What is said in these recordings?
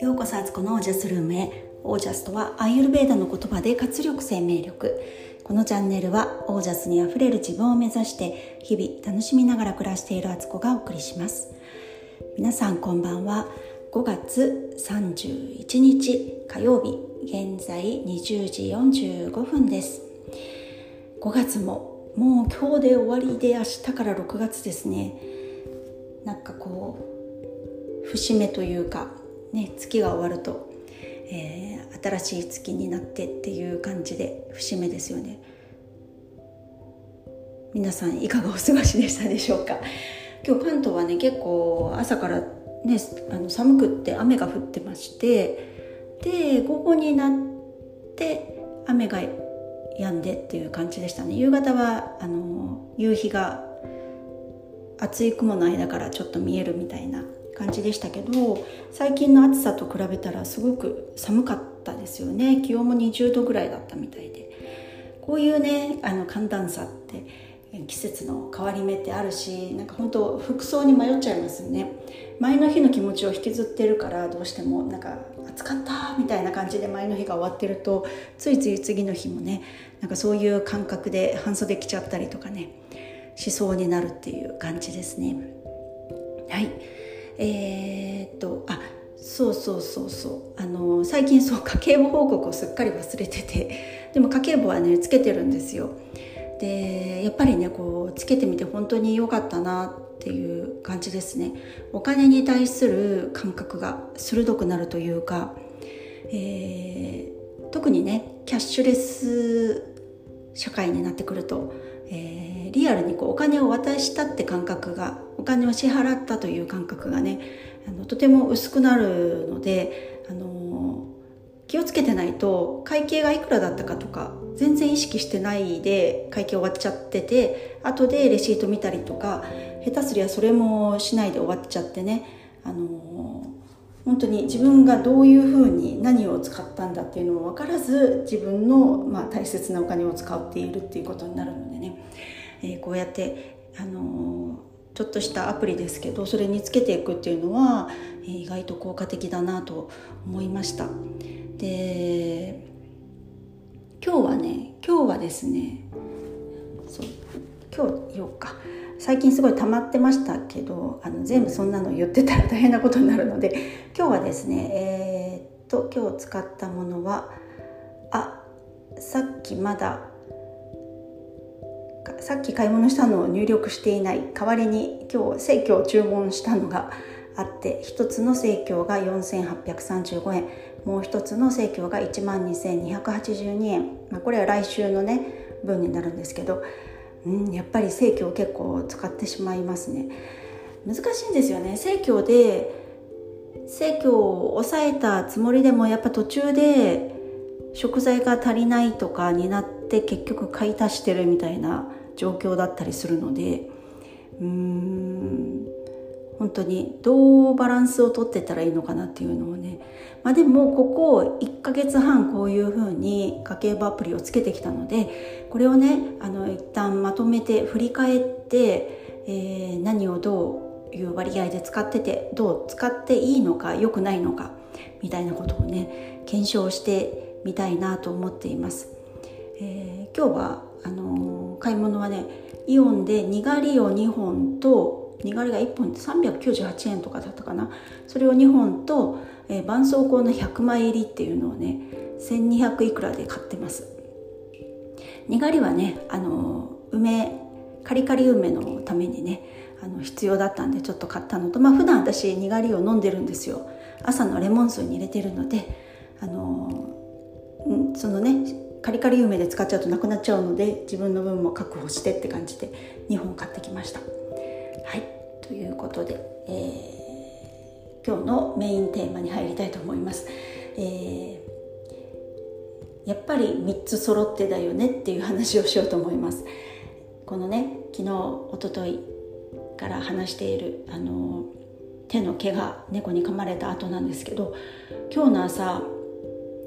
ようこそあつこのオージャスルームへ。オージャスとはアイユルベーダの言葉で活力生命力。このチャンネルはオージャスにあふれる自分を目指して日々楽しみながら暮らしているあつこがお送りします。皆さんこんばんは。5月31日火曜日現在20時45分です。5月ももう今日で終わりで明日から6月ですね。なんかこう節目というかね月が終わると、えー、新しい月になってっていう感じで節目ですよね。皆さんいかがお過ごしでしたでしょうか？今日関東はね結構朝からねあの寒くって雨が降ってましてで午後になって雨が止んでっていう感じでしたね。夕方はあの夕日が厚い雲の間からちょっと見えるみたいな感じでしたけど最近の暑さと比べたらすごく寒かったですよね。気温も20度ぐらいだったみたいで。こういうねあの寒暖差って季節の変わり目ってあるしなんか本当服装に迷っちゃいますよね。前の日の気持ちを引きずってるからどうしてもなんか暑かったみたいな感じで前の日が終わってるとついつい次の日もねなんかそういう感覚で半袖着ちゃったりとかねしそうになるっていう感じですねはいえー、っとあそうそうそうそうあの最近そう家計簿報告をすっかり忘れててでも家計簿はねつけてるんですよでやっぱりねこうつけてみて本当に良かったなっていう感じですね。お金に対する感覚が鋭くなるというか、えー、特にねキャッシュレス社会になってくると、えー、リアルにこうお金を渡したって感覚がお金を支払ったという感覚がねあのとても薄くなるので、気をつけてないと会計がいくらだったかとか全然意識してないで会計終わっちゃってて後でレシート見たりとか下手すりゃそれもしないで終わっちゃってねあの本当に自分がどういうふうに何を使ったんだっていうのも分からず自分の、まあ、大切なお金を使っているっていうことになるのでね、えー、こうやってあのちょっとしたアプリですけどそれにつけていくっていうのは、えー、意外と効果的だなと思いました。で今日はね今日はですねそう今日言おうか。最近すごい溜まってましたけどあの全部そんなの言ってたら大変なことになるので今日はですねえー、っと今日使ったものはあさっきまださっき買い物したのを入力していない。代わりに今日生協を注文したのがあって1つの生協が4835円。もう1つの生協が1万2282円、まあ、これは来週のね分になるんですけど、うん、やっぱり生協結構使ってしまいますね。難しいんですよね。生協で生協を抑えたつもりでもやっぱ途中で食材が足りないとかになって結局買い足してるみたいな状況だったりするので。うーん。本当にどうバランスをとってたらいいのかなっていうのをね、まあ、でもここ1ヶ月半こういうふうに家計簿アプリをつけてきたのでこれをねあの一旦まとめて振り返って、えー、何をどういう割合で使っててどう使っていいのか良くないのかみたいなことをね検証してみたいなと思っています。えー、今日はあのー、買い物はねイオンでにがりを2本とにがりが1本398円とかだったかな。それを2本と、えー、絆創膏の100枚入りっていうのをね1200いくらで買ってます。にがりはねあの梅カリカリ梅のためにねあの必要だったんでちょっと買ったのとまあ普段私にがりを飲んでるんですよ。朝のレモン水に入れてるのであのそのねカリカリ梅で使っちゃうとなくなっちゃうので自分の分も確保してって感じで2本買ってきました。ということで、えー、今日のメインテーマに入りたいと思います、えー、やっぱり3つ揃ってだよねっていう話をしようと思います。このね昨日おとといから話しているあの手の毛が猫に噛まれた後なんですけど今日の朝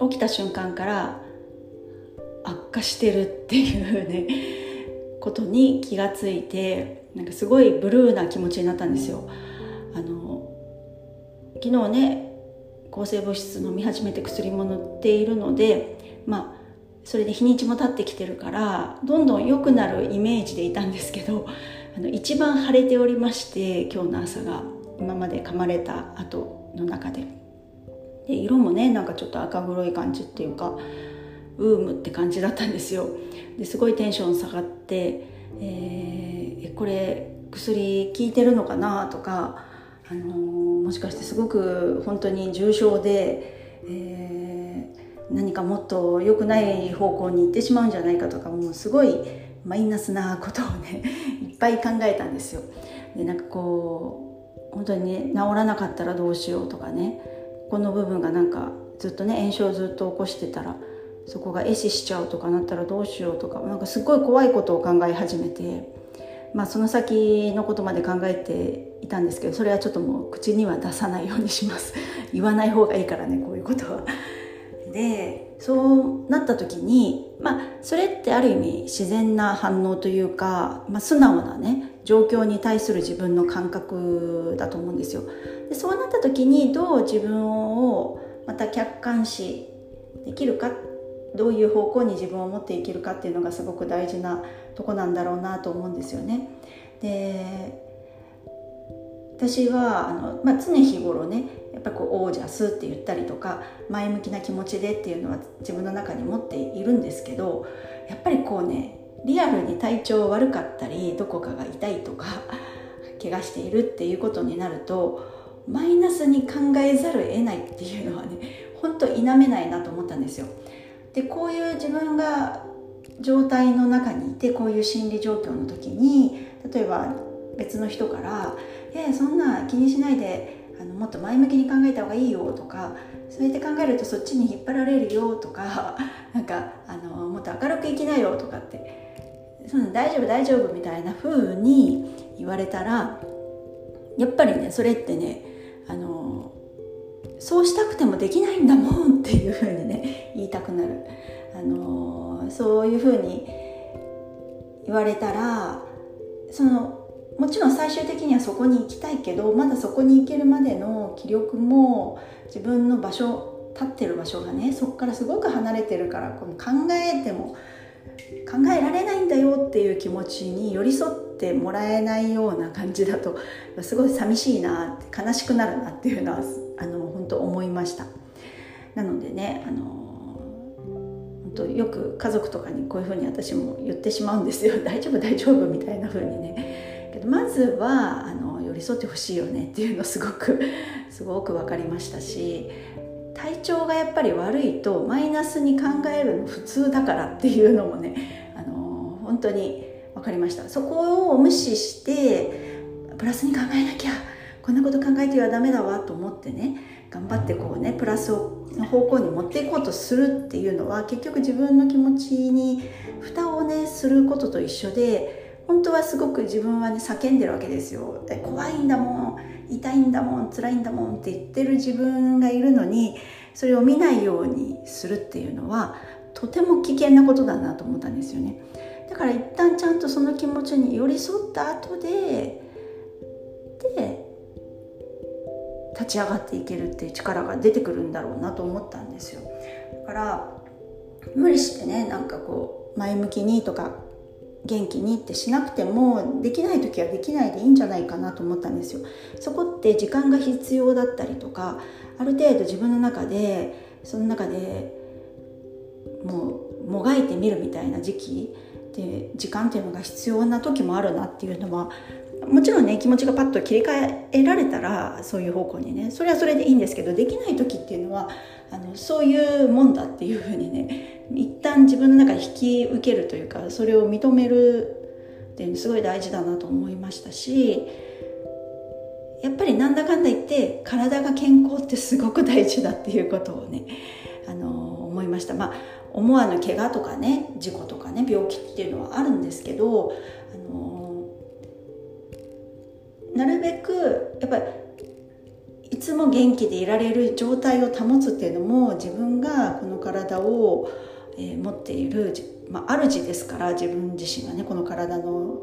起きた瞬間から悪化してるっていうねことに気がついてなんかすごいブルーな気持ちになったんですよ。あの昨日ね抗生物質飲み始めて薬も塗っているのでまあそれで日にちも経ってきてるからどんどん良くなるイメージでいたんですけどあの一番晴れておりまして今日の朝が今まで噛まれた後の中で。で色もねなんかちょっと赤黒い感じっていうかウームって感じだったんですよ。ですごいテンション下がっ、えー、これ薬効いてるのかなとか、あのー、もしかしてすごく本当に重症で、えー、何かもっと良くない方向に行ってしまうんじゃないかとかもうすごいマイナスなことをね いっぱい考えたんですよ。でなんかこう本当にね治らなかったらどうしようとかねこの部分がなんかずっとね炎症をずっと起こしてたらそこが壊死しちゃうとかなったらどうしようとかなんかすごい怖いことを考え始めて、まあ、その先のことまで考えていたんですけどそれはちょっともう口には出さないようにします 言わない方がいいからねこういうことは。でそうなった時にまあそれってある意味自然な反応というか、まあ、素直なね状況に対する自分の感覚だと思うんですよ。でそうなった時にどう自分をまた客観視できるかどういう方向に自分を持っていけるかっていうのがすごく大事なとこなんだろうなと思うんですよね。で私はあの、まあ、常日頃ねやっぱこうオージャスって言ったりとか前向きな気持ちでっていうのは自分の中に持っているんですけどやっぱりこうねリアルに体調悪かったりどこかが痛いとか怪我しているっていうことになるとマイナスに考えざるを得ないっていうのはね本当否めないなと思ったんですよ。でこういう自分が状態の中にいてこういう心理状況の時に例えば別の人から「えそんな気にしないであのもっと前向きに考えた方がいいよ」とかそうやって考えるとそっちに引っ張られるよとか なんかあのもっと明るく生きなよとかってその大丈夫大丈夫みたいな風に言われたらやっぱりねそれってねあのそうしたくてもできないんだもんっていうふうにね言いたくなる、あのそういうふうに言われたらそのもちろん最終的にはそこに行きたいけどまだそこに行けるまでの気力も自分の場所立ってる場所がねそこからすごく離れてるからこの考えても考えられないんだよっていう気持ちに寄り添ってもらえないような感じだとすごい寂しいな悲しくなるなっていうのはあの本当思いました。なのでねあの本当よく家族とかにこういうふうに私も言ってしまうんですよ。大丈夫大丈夫みたいな風にね。けどまずはあの寄り添ってほしいよね。っていうのすごく すごく分かりましたし体調がやっぱり悪いとマイナスに考えるの普通だからっていうのもね、あの本当に分かりました。そこを無視してプラスに考えなきゃこんなこと考えてはダメだわと思ってね頑張ってこうねプラスの方向に持っていこうとするっていうのは結局自分の気持ちに蓋をねすることと一緒で本当はすごく自分はね叫んでるわけですよ。怖いんだもん痛いんだもん辛いんだもんって言ってる自分がいるのにそれを見ないようにするっていうのはとても危険なことだなと思ったんですよね。だから一旦ちゃんとその気持ちに寄り添った後でち上がっていけるっていう力が出てくるんだろうなと思ったんですよ。だから無理してねなんかこう前向きにとか元気にってしなくてもできない時はできないでいいんじゃないかなと思ったんですよ。そこって時間が必要だったりとかある程度自分の中でその中でもうもがいてみるみたいな時期で時間っていうのが必要な時もあるなっていうのはもちろんね気持ちがパッと切り替えられたらそういう方向にねそれはそれでいいんですけどできない時っていうのはあのそういうもんだっていうふうにね一旦自分の中で引き受けるというかそれを認めるっていうのすごい大事だなと思いましたしやっぱりなんだかんだ言って体が健康ってすごく大事だっていうことをねあの思いました。まあ思わぬ怪我とかね事故とかね病気っていうのはあるんですけどあのなるべくやっぱりいつも元気でいられる状態を保つっていうのも自分がこの体を、え、持っている、まあ、主ですから自分自身がねこの体の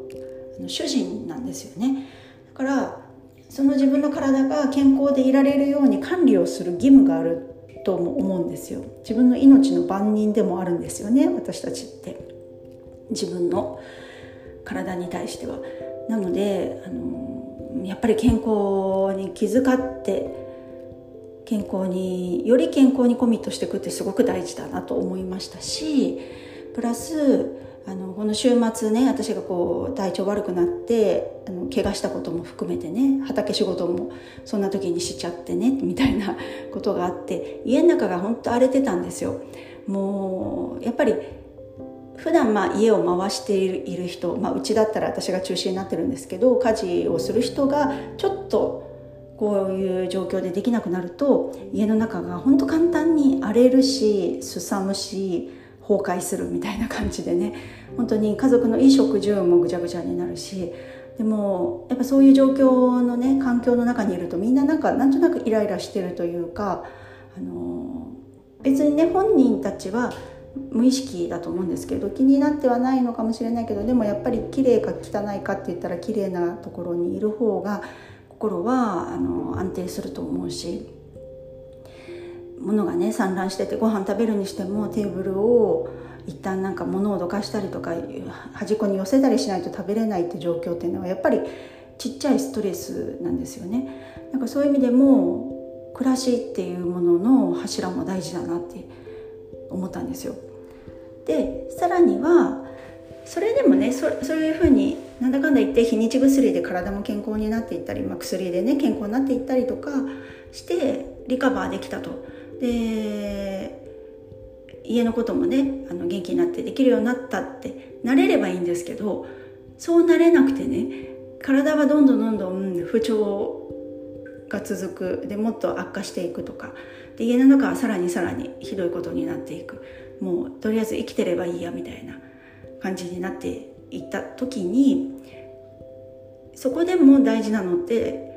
主人なんですよね。だからその自分の体が健康でいられるように管理をする義務があると思うんですよ。自分の命の番人でもあるんですよね私たちって。自分の体に対しては。なのであのやっぱり健康に気遣って健康により健康にコミットしていくってすごく大事だなと思いましたしプラスあのこの週末ね私がこう体調悪くなってあの怪我したことも含めてね畑仕事もそんな時にしちゃってねみたいなことがあって家の中が本当荒れてたんですよ。もうやっぱり普段まあ家を回している人、まあ、うちだったら私が中心になってるんですけど家事をする人がちょっとこういう状況でできなくなると家の中が本当簡単に荒れるしすさむし崩壊するみたいな感じでね。本当に家族の衣食住もぐちゃぐちゃになるし。でもやっぱそういう状況のね環境の中にいるとみんななんかなんとなくイライラしてるというかあの別にね本人たちは無意識だと思うんですけど気になってはないのかもしれないけどでもやっぱり綺麗か汚いかって言ったら綺麗なところにいる方が心はあの安定すると思うし物がね散乱しててご飯食べるにしてもテーブルを一旦なんか物をどかしたりとか端っこに寄せたりしないと食べれないって状況っていうのはやっぱりちっちゃいストレスなんですよね。なんかそういう意味でも暮らしっていうものの柱も大事だなって思ったんですよ。でさらにはそれでもねそそういうふうになんだかんだ言って日にち薬で体も健康になっていったり、まあ、薬でね健康になっていったりとかしてリカバーできたと。で家のこともねあの元気になってできるようになったってなれればいいんですけどそうなれなくてね体はどんどんどんどん不調が続く。でもっと悪化していくとか。で家の中はさらにさらにひどいことになっていく。もうとりあえず生きてればいいやみたいな感じになっていった時にそこでも大事なのって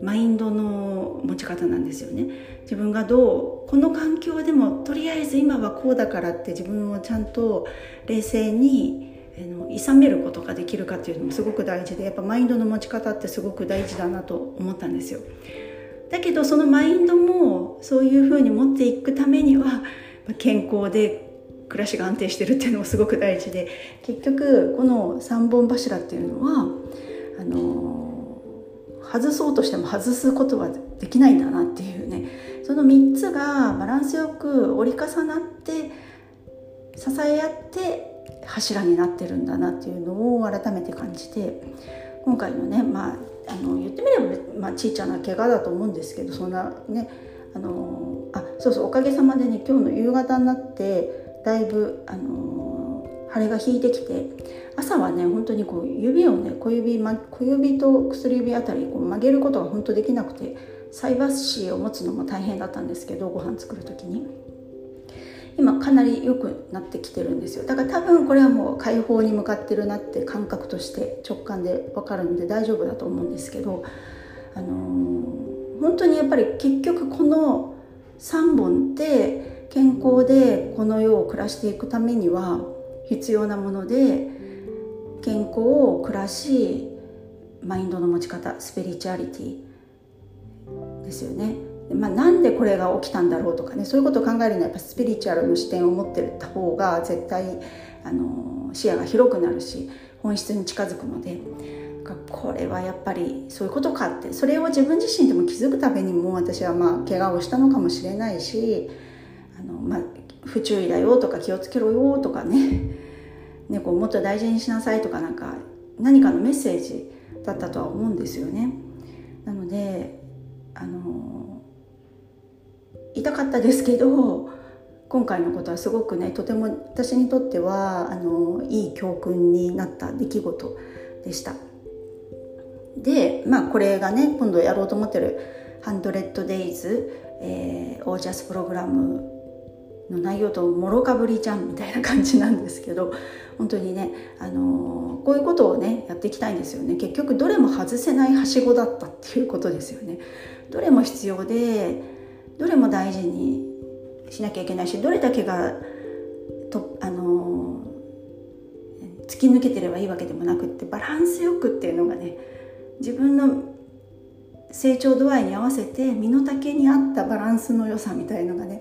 マインドの持ち方なんですよね。自分がどうこの環境でもとりあえず今はこうだからって自分をちゃんと冷静に諌めることができるかっていうのもすごく大事でやっぱマインドの持ち方ってすごく大事だなと思ったんですよ。だけどそのマインドもそういうふうに持っていくためには健康で暮らしが安定してるっていうのもすごく大事で結局この3本柱っていうのはあの外そうとしても外すことはできないんだなっていうね。その3つがバランスよく折り重なって支え合って柱になってるんだなっていうのを改めて感じて今回のねまああの言ってみれば、まあ、ちいちゃな怪我だと思うんですけどそんなねあのあそうそうおかげさまでね今日の夕方になってだいぶ、あの、腫れが引いてきて朝はね本当にこう指をね小指、ま、小指と薬指あたりこう曲げることが本当できなくて菜箸を持つのも大変だったんですけどご飯作る時に。今かなり良くなってきてるんですよ。だから多分これはもう解放に向かってるなって感覚として直感で分かるので大丈夫だと思うんですけどあのー、本当にやっぱり結局この3本って健康でこの世を暮らしていくためには必要なもので健康を暮らしマインドの持ち方スピリチュアリティですよね。まあ、なんでこれが起きたんだろうとかねそういうことを考えるのはやっぱスピリチュアルの視点を持ってた方が絶対あの視野が広くなるし本質に近づくのでこれはやっぱりそういうことかってそれを自分自身でも気づくためにも私はまあ怪我をしたのかもしれないしあの、まあ、不注意だよとか気をつけろよとかね 猫をもっと大事にしなさいとかなんか何かのメッセージだったとは思うんですよね。なのであの痛かったですけど今回のことはすごくねとても私にとってはあのいい教訓になった出来事でした。でまあこれがね今度やろうと思ってる「100 days、えー、オージャスプログラムの内容ともろかぶりじゃんみたいな感じなんですけど本当にね、あのー、こういうことをねやっていきたいんですよね。結局どれも外せないはしごだったっていうことですよね。どれも必要でどれも大事にしなきゃいけないしどれだけがと、あのー、突き抜けてればいいわけでもなくってバランスよくっていうのがね自分の成長度合いに合わせて身の丈に合ったバランスの良さみたいのがね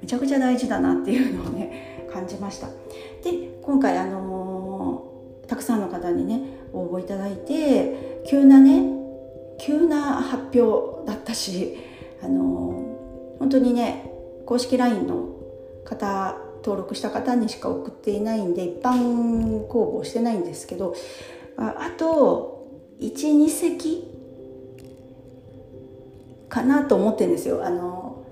めちゃくちゃ大事だなっていうのをね感じました。で今回あのー、たくさんの方にね応募いただいて急なね急な発表だったしあのー、本当にね公式 LINE の方登録した方にしか送っていないんで一般公募してないんですけどあと12席。かなと思ってんですよ。あの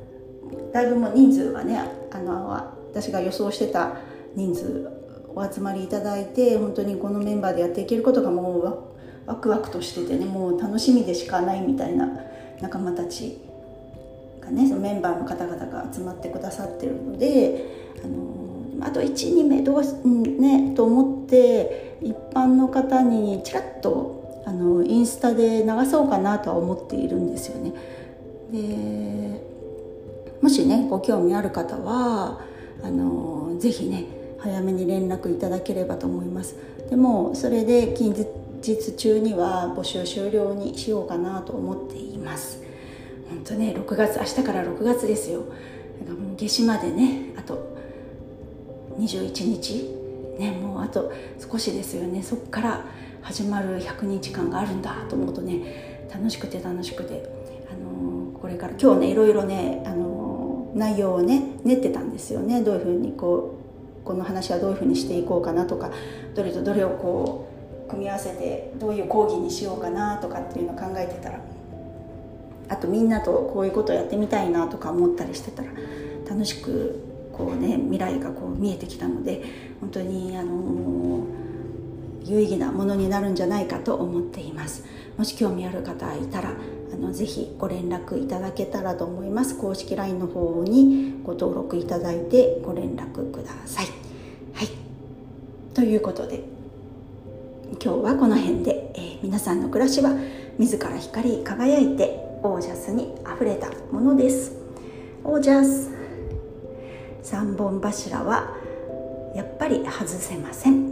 だいぶも人数はねあの私が予想してた人数お集まりいただいて本当にこのメンバーでやっていけることがもうワクワクとしててねもう楽しみでしかないみたいな仲間たちがねそのメンバーの方々が集まってくださってるのであのあと12名どうねと思って一般の方にちらっとあのインスタで流そうかなとは思っているんですよね。でもしねご興味ある方はあのぜひね早めに連絡いただければと思います。でもそれで近日中には募集終了にしようかなと思っています。本当ね6月明日から6月ですよ。だからもう夏至までねあと21日ねもうあと少しですよね。そこから始まる100日間があるんだと思うとね楽しくて楽しくてあのこれから今日ねいろいろねあの内容をね練ってたんですよね。どういうふうにこうこの話はどういうふうにしていこうかなとかどれとどれをこう組み合わせてどういう講義にしようかなとかっていうのを考えてたらあとみんなとこういうことをやってみたいなとか思ったりしてたら楽しくこうね未来がこう見えてきたので本当にあの有意義なものになるんじゃないかと思っています。もし興味ある方いたらあのぜひご連絡いただけたらと思います。公式 LINE の方にご登録いただいてご連絡ください。はい。ということで今日はこの辺で、えー、皆さんの暮らしは自ら光り輝いてオージャスにあふれたものです。オージャス。3本柱はやっぱり外せません。